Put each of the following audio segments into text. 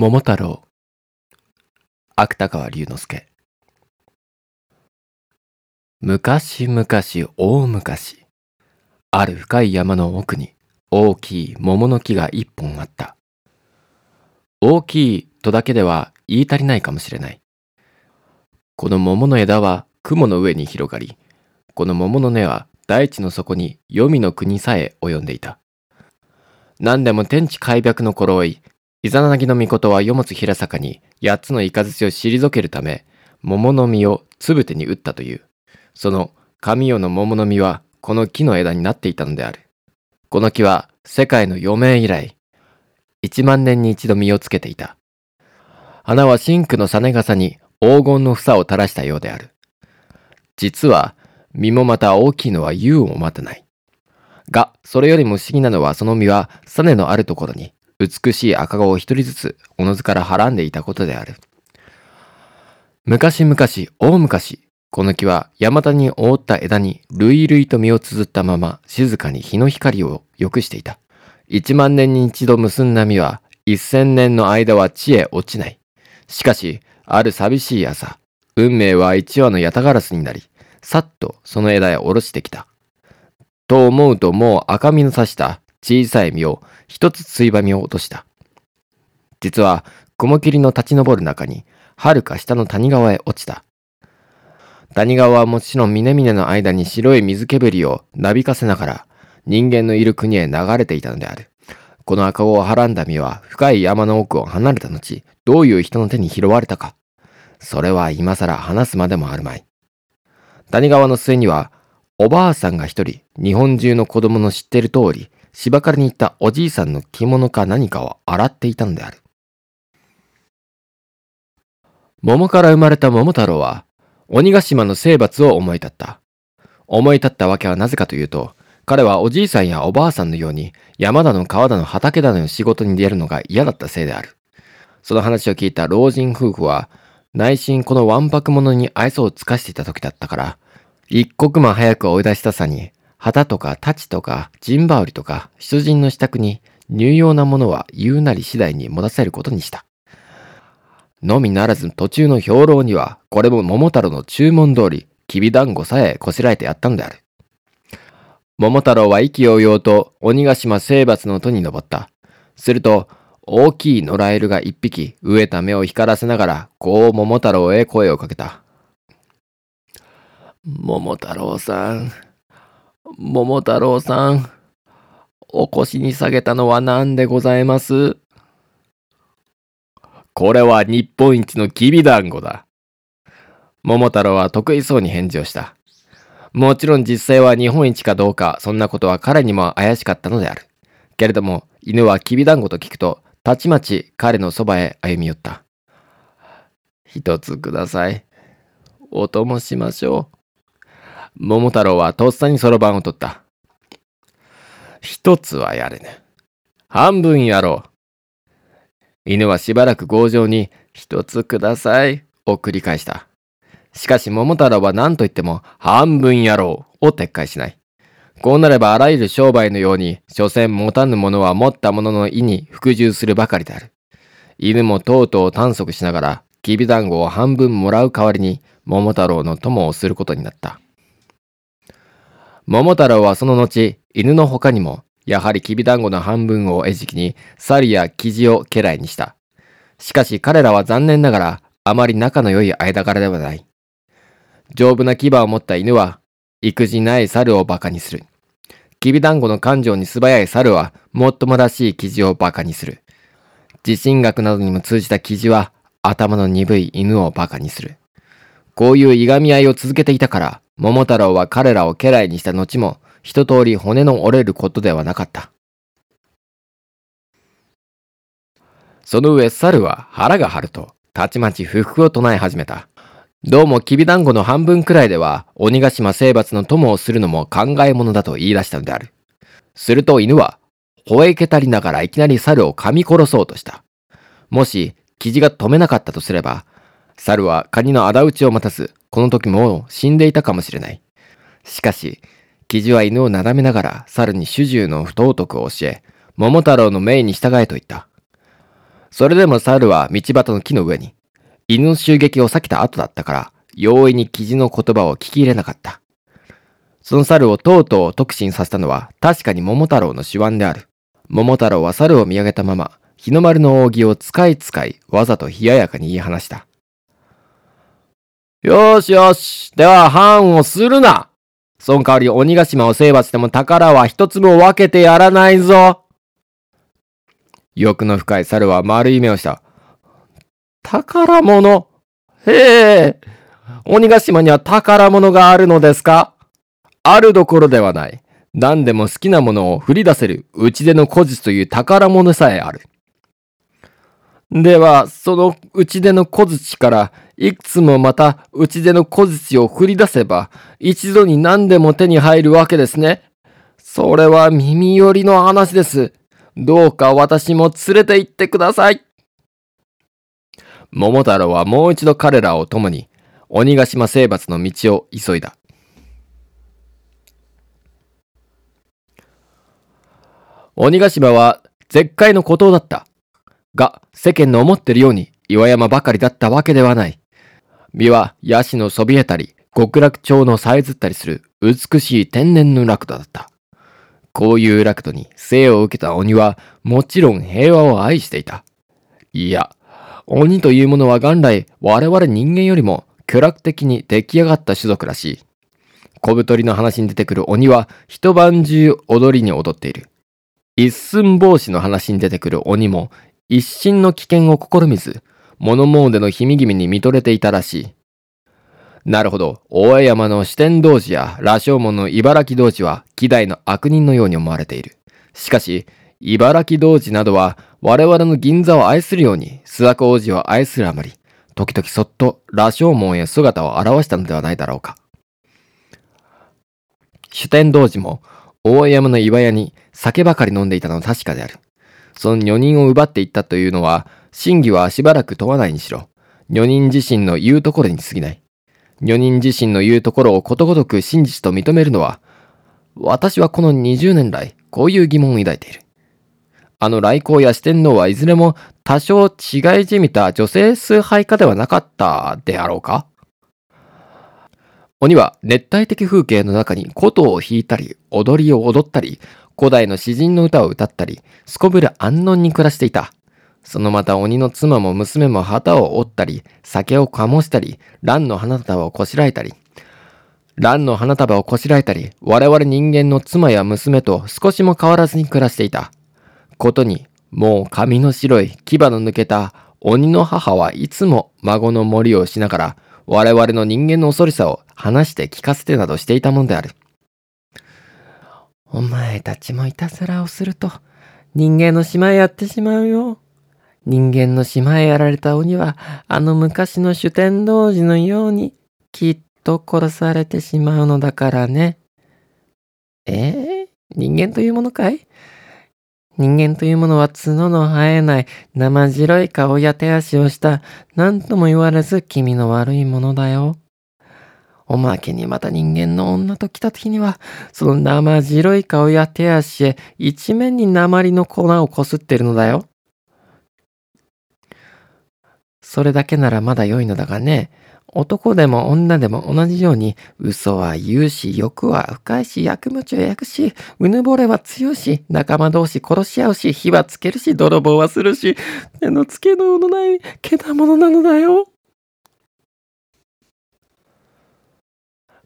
桃太郎。芥川龍之介。昔々大昔ある深い山の奥に大きい桃の木が一本あった。大きいとだけでは言い足りないかもしれない。この桃の枝は雲の上に広がりこの桃の根は大地の底に黄泉の国さえ及んでいた。何でも天地開闢の頃いイザナギの御事は世物平坂に八つの雷を退けるため、桃の実をつぶてに打ったという。その神代の桃の実はこの木の枝になっていたのである。この木は世界の余命以来、一万年に一度実をつけていた。花は真紅の実笠に黄金の房を垂らしたようである。実は、実もまた大きいのは優を待たない。が、それよりも不思議なのはその実は、種のあるところに美しい赤子を一人ずつおのずからはらんでいたことである。昔々、大昔、この木は山田に覆った枝に類々と実を綴ったまま静かに日の光を良くしていた。一万年に一度結んだ実は一千年の間は地へ落ちない。しかし、ある寂しい朝、運命は一羽のヤタガラスになり、さっとその枝へ下ろしてきた。と思うともう赤みの差した小さい実を一つついばみを落とした。実は雲霧の立ち上る中に、遥か下の谷川へ落ちた。谷川はもちろん峰々の間に白い水煙をなびかせながら、人間のいる国へ流れていたのである。この赤子をはらんだ実は深い山の奥を離れた後、どういう人の手に拾われたか。それは今更話すまでもあるまい。谷川の末には、おばあさんが一人、日本中の子供の知ってる通り、芝刈りに行ったおじいさんの着物か何かを洗っていたのである。桃から生まれた桃太郎は、鬼ヶ島の征伐を思い立った。思い立ったわけはなぜかというと、彼はおじいさんやおばあさんのように山だの川だの畑だの仕事に出るのが嫌だったせいである。その話を聞いた老人夫婦は、内心このわんぱく者に愛想を尽かしていた時だったから、一刻も早く追い出したさに旗とか太刀とか陣羽織とか出陣の支度に入用なものは言うなり次第に持たせることにした。のみならず途中の兵糧にはこれも桃太郎の注文通りきび団子さえこしらえてやったんである。桃太郎は意気揚々と鬼ヶ島征伐の戸に登った。すると大きい野良犬が一匹飢えた目を光らせながらこう桃太郎へ声をかけた。桃太郎さん。桃太郎さん、お腰に下げたのは何でございます？これは日本一のきびだんごだ。桃太郎は得意そうに返事をした。もちろん実際は日本一かどうか、そんなことは彼にも怪しかったのである。けれども、犬はきびだんごと聞くと、たちまち彼のそばへ歩み寄った。一つください。お供しましょう。桃太郎はとっさにそろばんを取った。一つはやれぬ。半分やろう。犬はしばらく強情に、一つください、を繰り返した。しかし桃太郎は何と言っても、半分やろう、を撤回しない。こうなればあらゆる商売のように、所詮持たぬ者は持った者の意に服従するばかりである。犬もとうとう探索しながら、きび団子を半分もらう代わりに、桃太郎の友をすることになった。桃太郎はその後、犬の他にも、やはりきびだんごの半分を餌食に、猿やキジを家来にした。しかし彼らは残念ながら、あまり仲の良い間柄ではない。丈夫な牙を持った犬は、育児ない猿を馬鹿にする。きびだんごの感情に素早い猿は、もっともらしいキジを馬鹿にする。地震学などにも通じたキジは、頭の鈍い犬を馬鹿にする。こういういがみ合いを続けていたから、桃太郎は彼らを家来にした後も、一通り骨の折れることではなかった。その上、猿は腹が張ると、たちまち不服を唱え始めた。どうも、きびだんごの半分くらいでは、鬼ヶ島征伐の友をするのも考え物だと言い出したのである。すると犬は、吠えけたりながらいきなり猿を噛み殺そうとした。もし、キジが止めなかったとすれば、猿はカニの仇討ちを待たず、この時も死んでいたかもしれない。しかし、キジは犬をなだめながら猿に主従の不道徳を教え、桃太郎の命に従えと言った。それでも猿は道端の木の上に、犬の襲撃を避けた後だったから、容易に記事の言葉を聞き入れなかった。その猿をとうとう特進させたのは確かに桃太郎の手腕である。桃太郎は猿を見上げたまま、日の丸の扇を使い使い、わざと冷ややかに言い放した。よしよし。では、判をするな。その代わり鬼ヶ島を征伐しても宝は一つも分けてやらないぞ。欲の深い猿は丸い目をした。宝物？へえ、鬼ヶ島には宝物があるのですか？あるどころではない。何でも好きなものを振り出せる打ち出の古術という宝物さえある。では、その打ち出の小槌から、いくつもまた打ち出の小槌を振り出せば、一度に何でも手に入るわけですね。それは耳寄りの話です。どうか私も連れて行ってください。桃太郎はもう一度彼らを共に、鬼ヶ島征伐の道を急いだ。鬼ヶ島は絶海の孤島だった。が、世間の思ってるように岩山ばかりだったわけではない。実はヤシのそびえたり、極楽鳥のさえずったりする美しい天然の楽土だった。こういう楽土に生を受けた鬼はもちろん平和を愛していた。いや、鬼というものは元来我々人間よりも巨楽的に出来上がった種族らしい。小太りの話に出てくる鬼は一晩中踊りに踊っている。一寸法師の話に出てくる鬼も、一心の危険を試みず、物詣の秘密に見とれていたらしい。なるほど、大江山の四天童子や羅生門の茨城童子は、希代の悪人のように思われている。しかし、茨城童子などは、我々の銀座を愛するように、諏訪王子を愛するあまり、時々そっと羅生門へ姿を現したのではないだろうか。主天童子も、大江山の岩屋に酒ばかり飲んでいたのは確かである。その女人を奪っていったというのは、真偽はしばらく問わないにしろ、女人自身の言うところに過ぎない。女人自身の言うところをことごとく真実と認めるのは、私はこの20年来、こういう疑問を抱いている。あの来光や四天王はいずれも多少違いじみた女性崇拝家ではなかったであろうか？鬼は熱帯的風景の中に琴を弾いたり、踊りを踊ったり、古代の詩人の歌を歌ったり、すこぶる安穏に暮らしていた。そのまた鬼の妻も娘も旗を折ったり、酒を醸したり、蘭の花束をこしらえたり、蘭の花束をこしらえたり、我々人間の妻や娘と少しも変わらずに暮らしていた。ことに、もう髪の白い牙の抜けた鬼の母はいつも孫の森をしながら、我々の人間の恐ろしさを話して聞かせてなどしていたものである。お前たちもいたずらをすると、人間の島へやってしまうよ。人間の島へやられた鬼は、あの昔の主天童子のように、きっと殺されてしまうのだからね。えー、人間というものかい？人間というものは角の生えない生白い顔や手足をした何とも言われず気味の悪いものだよ。おまけにまた人間の女と来た時には、その生白い顔や手足へ一面に鉛の粉をこすってるのだよ。それだけならまだ良いのだがね、男でも女でも同じように、嘘は言うし、欲は深いし、薬物を焼くし、うぬぼれは強いし、仲間同士殺し合うし、火はつけるし、泥棒はするし、手のつけののない、けたものなのだよ。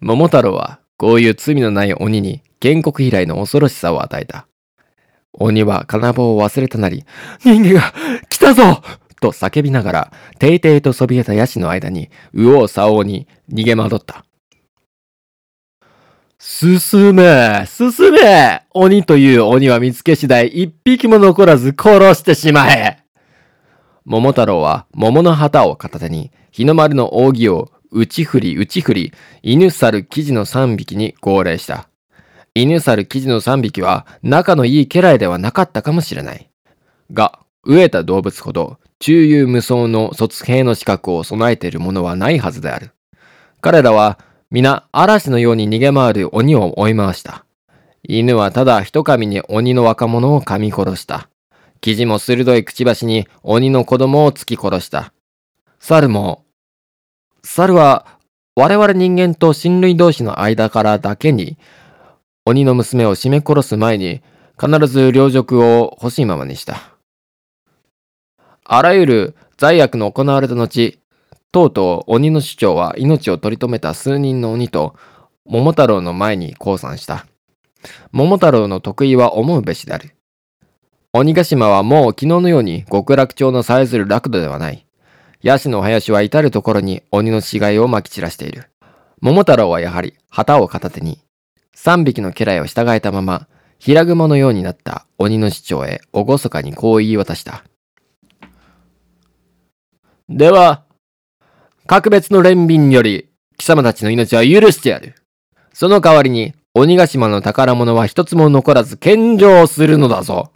桃太郎はこういう罪のない鬼に建国以来の恐ろしさを与えた。鬼は金棒を忘れたなり、人間が来たぞと叫びながら、ていていとそびえたヤシの間に、右往左往に逃げ惑った。進め進め鬼という鬼は見つけ次第一匹も残らず殺してしまえ桃太郎は桃の旗を片手に日の丸の扇を内振り内振り、犬猿生地の3匹に号令した。犬猿生地の3匹は仲のいい家来ではなかったかもしれない。が、飢えた動物ほど中遊無双の卒兵の資格を備えているものはないはずである。彼らは皆嵐のように逃げ回る鬼を追い回した。犬はただ一噛に鬼の若者を噛み殺した。生地も鋭いくちばしに鬼の子供を突き殺した。猿も、猿は我々人間と親類同士の間からだけに、鬼の娘を絞め殺す前に必ず領辱を欲しいままにした。あらゆる罪悪の行われた後、とうとう鬼の主張は命を取り留めた数人の鬼と桃太郎の前に降参した。桃太郎の得意は思うべしである。鬼ヶ島はもう昨日のように極楽町のさえずる楽土ではない。ヤシの林は至るところに鬼の死骸をまき散らしている。桃太郎はやはり旗を片手に、三匹の家来を従えたまま、平雲のようになった鬼の市長へ厳かにこう言い渡した。では、格別の憐憫により、貴様たちの命は許してやる。その代わりに、鬼ヶ島の宝物は一つも残らず献上するのだぞ。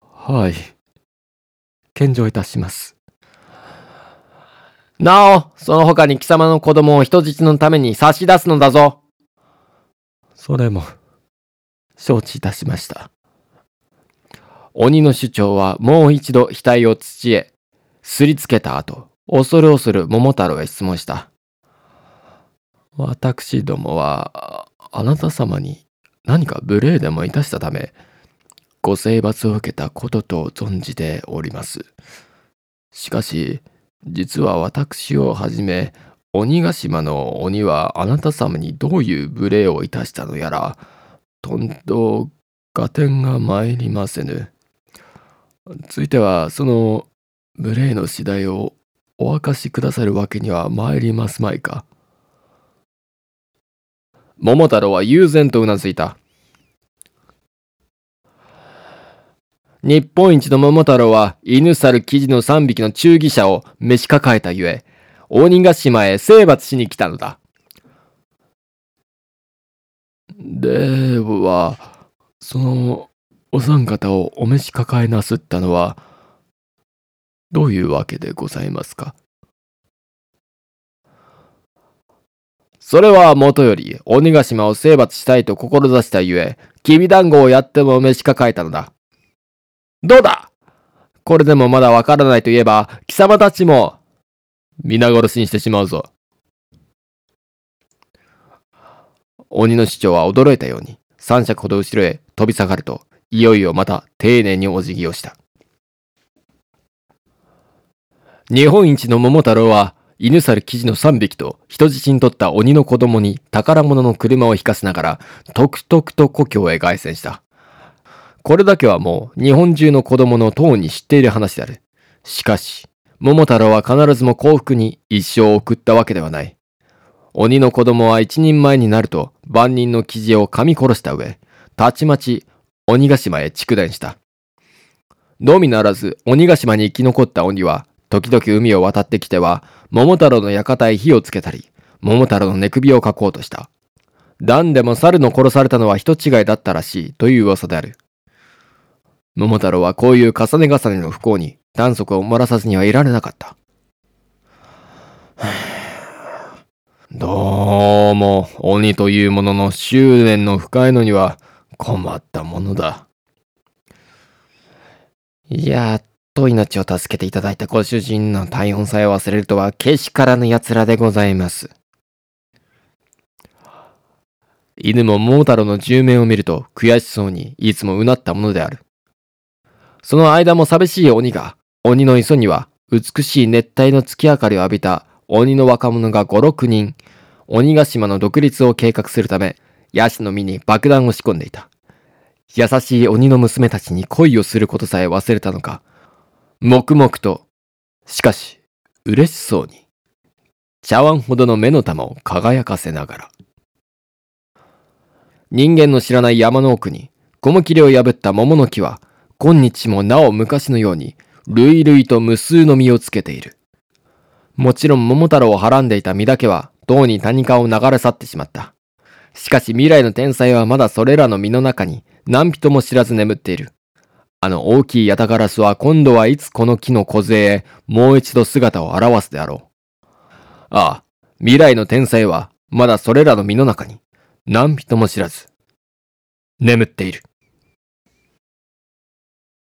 はい。献上いたします。なお、その他に貴様の子供を人質のために差し出すのだぞ。それも、承知いたしました。鬼の首長はもう一度額を土へすりつけた後、恐る恐る桃太郎へ質問した。私どもは、あなた様に何か無礼でもいたしたため、ご征罰を受けたことと存じております。しかし、実は私をはじめ、鬼ヶ島の鬼はあなた様にどういう無礼をいたしたのやら、とんと合点が参りませぬ。ついては、その無礼の次第をお明かしくださるわけには参りますまいか。桃太郎は悠然とうなずいた。日本一の桃太郎は犬猿生地の三匹の忠義者を召し抱えたゆえ、鬼ヶ島へ征伐しに来たのだ。では、そのお三方をお召し抱えなすったのは、どういうわけでございますか？それはもとより、鬼ヶ島を征伐したいと志したゆえ、きび団子をやっても召し抱えたのだ。どうだ？これでもまだわからないといえば、貴様たちも、皆殺しにしてしまうぞ。鬼の市長は驚いたように、三尺ほど後ろへ飛び下がると、いよいよまた丁寧にお辞儀をした。日本一の桃太郎は、犬猿生地の三匹と人質に取った鬼の子供に宝物の車を引かせながら、とくとくと故郷へ凱旋した。これだけはもう日本中の子供の党に知っている話である。しかし、桃太郎は必ずも幸福に一生を送ったわけではない。鬼の子供は一人前になると万人の記事を噛み殺した上、たちまち鬼ヶ島へ蓄電した。のみならず鬼ヶ島に生き残った鬼は、時々海を渡ってきては、桃太郎の館へ火をつけたり、桃太郎の寝首をかこうとした。何でも猿の殺されたのは人違いだったらしいという噂である。桃太郎はこういう重ね重ねの不幸に短足を漏らさずにはいられなかった。どうも、鬼というものの執念の深いのには困ったものだ。やっと命を助けていただいたご主人の体温さえ忘れるとはけしからぬ奴らでございます。犬も桃太郎の10面を見ると悔しそうにいつもうなったものである。その間も寂しい鬼が、鬼の磯には美しい熱帯の月明かりを浴びた鬼の若者が5、6人、鬼ヶ島の独立を計画するため、ヤシの実に爆弾を仕込んでいた。優しい鬼の娘たちに恋をすることさえ忘れたのか、黙々と、しかし、嬉しそうに、茶碗ほどの目の玉を輝かせながら。人間の知らない山の奥に、ゴム切れを破った桃の木は、今日もなお昔のように、類々と無数の実をつけている。もちろん桃太郎をはらんでいた実だけは、どうに谷川を流れ去ってしまった。しかし未来の天才はまだそれらの実の中に何人も知らず眠っている。あの大きいヤタガラスは今度はいつこの木の小へもう一度姿を現すであろう。ああ、未来の天才はまだそれらの実の中に何人も知らず眠っている。